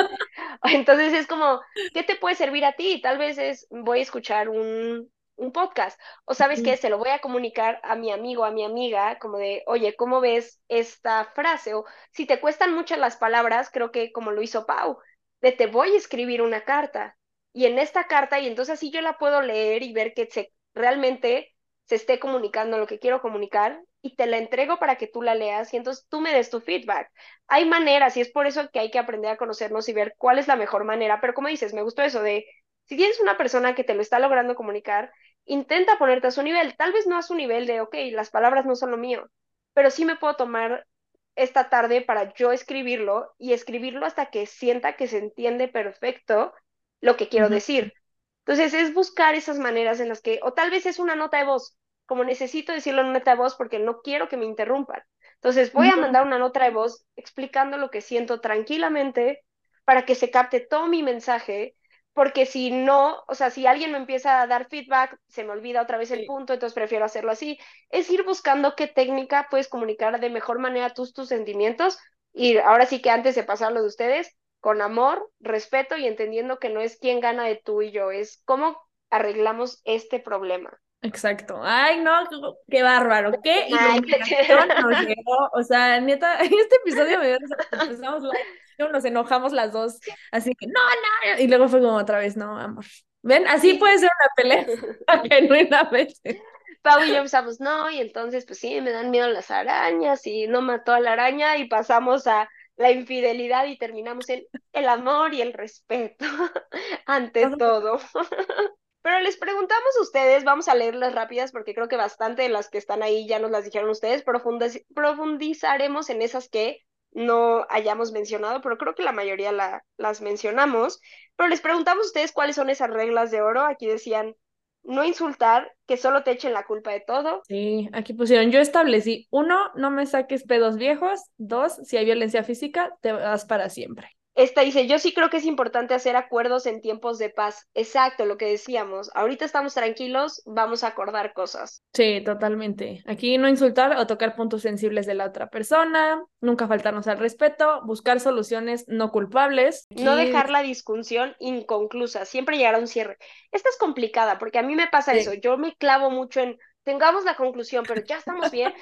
Entonces es como, ¿qué te puede servir a ti? Tal vez es, voy a escuchar un, un podcast, o sabes qué, se lo voy a comunicar a mi amigo, a mi amiga, como de, oye, ¿cómo ves esta frase? O si te cuestan muchas las palabras, creo que como lo hizo Pau, de te voy a escribir una carta. Y en esta carta, y entonces así yo la puedo leer y ver que se, realmente se esté comunicando lo que quiero comunicar y te la entrego para que tú la leas y entonces tú me des tu feedback. Hay maneras y es por eso que hay que aprender a conocernos y ver cuál es la mejor manera. Pero como dices, me gustó eso de, si tienes una persona que te lo está logrando comunicar, intenta ponerte a su nivel. Tal vez no a su nivel de, ok, las palabras no son lo mío, pero sí me puedo tomar esta tarde para yo escribirlo y escribirlo hasta que sienta que se entiende perfecto lo que quiero decir. Entonces es buscar esas maneras en las que, o tal vez es una nota de voz, como necesito decirlo en nota de voz porque no quiero que me interrumpan. Entonces voy a mandar una nota de voz explicando lo que siento tranquilamente para que se capte todo mi mensaje, porque si no, o sea, si alguien me empieza a dar feedback, se me olvida otra vez el punto, entonces prefiero hacerlo así. Es ir buscando qué técnica puedes comunicar de mejor manera tus, tus sentimientos y ahora sí que antes de pasar lo de ustedes, con amor, respeto y entendiendo que no es quién gana de tú y yo, es cómo arreglamos este problema. Exacto. Ay, no, qué bárbaro. Qué iluminación nos llegó. O sea, neta, (laughs) en este episodio me empezamos nos enojamos las dos. Así que, no, no. Y luego fue como otra vez, no, amor. ¿Ven? Así puede ser una pelea (laughs) (laughs) genuinamente. Pau y yo empezamos, no, y entonces, pues sí, me dan miedo las arañas y no mató a la araña y pasamos a la infidelidad y terminamos en el amor y el respeto ante todo. Pero les preguntamos a ustedes, vamos a leerlas rápidas porque creo que bastante de las que están ahí ya nos las dijeron ustedes, profundizaremos en esas que no hayamos mencionado, pero creo que la mayoría la, las mencionamos. Pero les preguntamos a ustedes cuáles son esas reglas de oro. Aquí decían, no insultar, que solo te echen la culpa de todo. Sí, aquí pusieron, yo establecí, uno, no me saques pedos viejos, dos, si hay violencia física, te vas para siempre. Esta dice, yo sí creo que es importante hacer acuerdos en tiempos de paz. Exacto, lo que decíamos. Ahorita estamos tranquilos, vamos a acordar cosas. Sí, totalmente. Aquí no insultar o tocar puntos sensibles de la otra persona, nunca faltarnos al respeto, buscar soluciones no culpables. No dejar la discusión inconclusa, siempre llegar a un cierre. Esta es complicada porque a mí me pasa eso. Yo me clavo mucho en, tengamos la conclusión, pero ya estamos bien.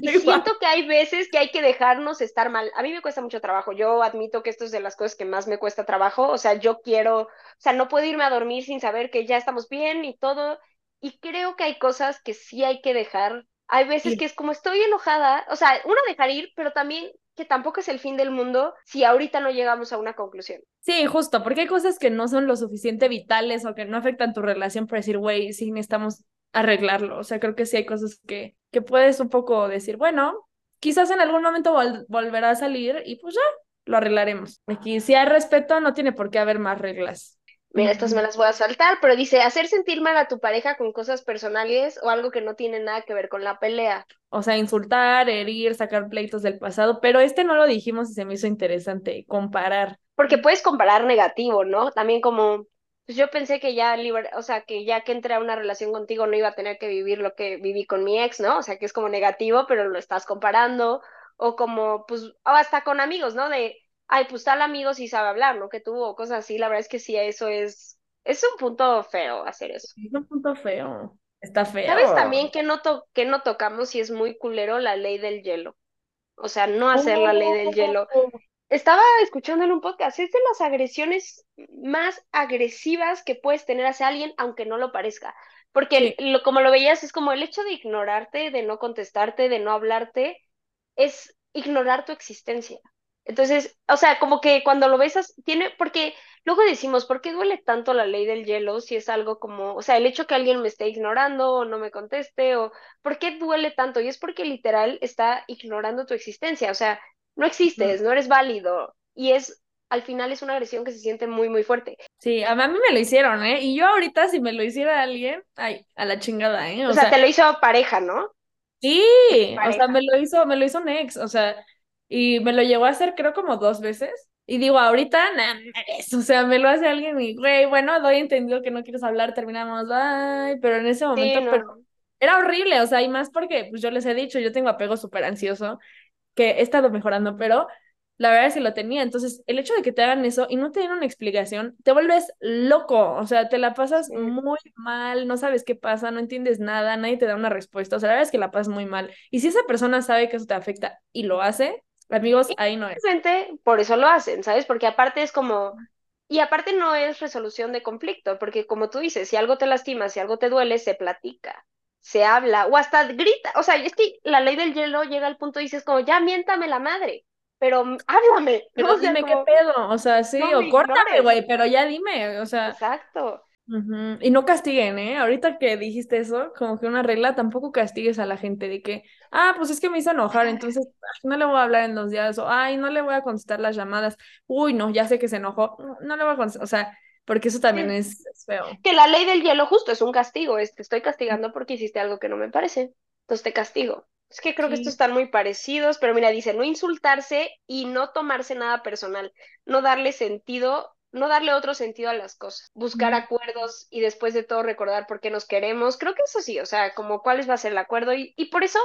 Y siento que hay veces que hay que dejarnos estar mal. A mí me cuesta mucho trabajo. Yo admito que esto es de las cosas que más me cuesta trabajo. O sea, yo quiero, o sea, no puedo irme a dormir sin saber que ya estamos bien y todo. Y creo que hay cosas que sí hay que dejar. Hay veces que es como estoy enojada, o sea, uno dejar ir, pero también que tampoco es el fin del mundo si ahorita no llegamos a una conclusión. Sí, justo, porque hay cosas que no son lo suficiente vitales o que no afectan tu relación para decir, güey, sí necesitamos arreglarlo. O sea, creo que sí hay cosas que, que puedes un poco decir, bueno, quizás en algún momento volverá a salir y pues ya lo arreglaremos. Aquí si hay respeto, no tiene por qué haber más reglas. Mira, estas me las voy a saltar, pero dice, hacer sentir mal a tu pareja con cosas personales o algo que no tiene nada que ver con la pelea. O sea, insultar, herir, sacar pleitos del pasado, pero este no lo dijimos y se me hizo interesante, comparar. Porque puedes comparar negativo, ¿no? También como, pues yo pensé que ya libre, o sea, que ya que entré a una relación contigo no iba a tener que vivir lo que viví con mi ex, ¿no? O sea, que es como negativo, pero lo estás comparando, o como, pues, o hasta con amigos, ¿no? De, ay, pues tal amigo sí sabe hablar, ¿no? Que tuvo cosas así, la verdad es que sí, eso es, es un punto feo hacer eso. Es un punto feo, está feo. ¿Sabes también que no, que no tocamos y es muy culero la ley del hielo? O sea, no hacer la ley del hielo. Estaba escuchando en un podcast, es de las agresiones más agresivas que puedes tener hacia alguien, aunque no lo parezca. Porque lo, como lo veías, es como el hecho de ignorarte, de no contestarte, de no hablarte, es ignorar tu existencia. Entonces, o sea, como que cuando lo ves, tiene, porque luego decimos, ¿por qué duele tanto la ley del hielo si es algo como, o sea, el hecho que alguien me esté ignorando o no me conteste, o ¿por qué duele tanto? Y es porque literal está ignorando tu existencia, o sea, no existes, no eres válido. Y es, al final es una agresión que se siente muy, muy fuerte. Sí, a mí me lo hicieron, ¿eh? Y yo ahorita si me lo hiciera alguien, ay, a la chingada, ¿eh? O, sea, te lo hizo pareja, ¿no? Sí, o sea, me lo hizo, me lo hizo un ex, o sea, y me lo llegó a hacer creo como dos veces. Y digo, ahorita, nada, o sea, me lo hace alguien y, güey, bueno, doy entendido que no quieres hablar, terminamos, ay, pero en ese momento, pero era horrible, o sea, y más porque, pues yo les he dicho, yo tengo apego súper ansioso que he estado mejorando, pero la verdad es que lo tenía. Entonces, el hecho de que te hagan eso y no te den una explicación, te vuelves loco. O sea, te la pasas muy mal, no sabes qué pasa, no entiendes nada, nadie te da una respuesta. O sea, la verdad es que la pasas muy mal. Y si esa persona sabe que eso te afecta y lo hace, amigos, ahí no es. Por eso lo hacen, ¿sabes? Porque aparte es como. Y aparte no es resolución de conflicto, porque como tú dices, si algo te lastima, si algo te duele, se platica se habla, o hasta grita, o sea, es que la ley del hielo llega al punto y dices como, ya miéntame la madre, pero (laughs) háblame. Pero dime qué pedo, o sea, sí, o córtame, güey, pero ya dime, o sea. Exacto. Y no castiguen, ¿eh? Ahorita que dijiste eso, como que una regla, tampoco castigues a la gente de que, ah, pues es que me hizo enojar, entonces no le voy a hablar en dos días, o ay, no le voy a contestar las llamadas, uy, no, ya sé que se enojó, no, le voy a contestar, o sea, porque eso también es, feo. Que la ley del hielo justo es un castigo, es te estoy castigando porque hiciste algo que no me parece, entonces te castigo. Es que creo que estos están muy parecidos, pero mira, dice, no insultarse y no tomarse nada personal, no darle sentido no darle otro sentido a las cosas, buscar acuerdos y después de todo recordar por qué nos queremos. Creo que eso sí, o sea, como cuál va a ser el acuerdo y, y por eso,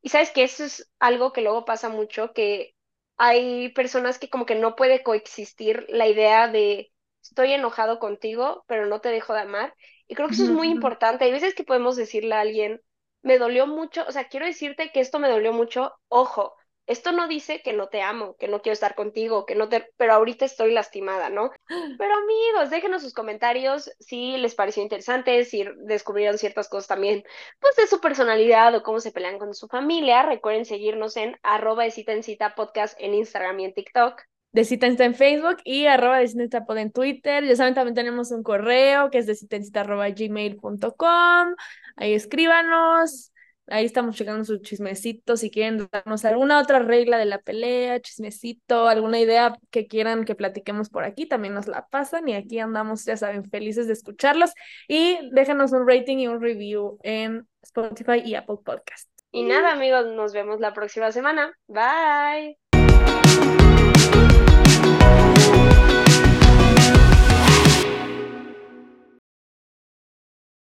y sabes que eso es algo que luego pasa mucho, que hay personas que como que no puede coexistir la idea de estoy enojado contigo, pero no te dejo de amar. Y creo que eso es muy importante. Hay veces que podemos decirle a alguien, me dolió mucho, o sea, quiero decirte que esto me dolió mucho, ojo, esto no dice que no te amo, que no quiero estar contigo, que no te, pero ahorita estoy lastimada, ¿no? (gasps) Pero amigos, déjenos sus comentarios si les pareció interesante, si descubrieron ciertas cosas también, pues de su personalidad o cómo se pelean con su familia. Recuerden seguirnos en arroba de cita en cita podcast en Instagram y en TikTok. De cita en en Facebook y arroba de cita en Twitter. Ya saben, también tenemos un correo que es de cita en cita gmail.com. Ahí escríbanos Ahí estamos checando sus chismecitos. Si quieren darnos alguna otra regla de la pelea, chismecito, alguna idea que quieran que platiquemos por aquí, también nos la pasan. Y aquí andamos, ya saben, felices de escucharlos. Y déjenos un rating y un review en Spotify y Apple Podcast. Y nada, amigos, nos vemos la próxima semana. Bye. Thank you.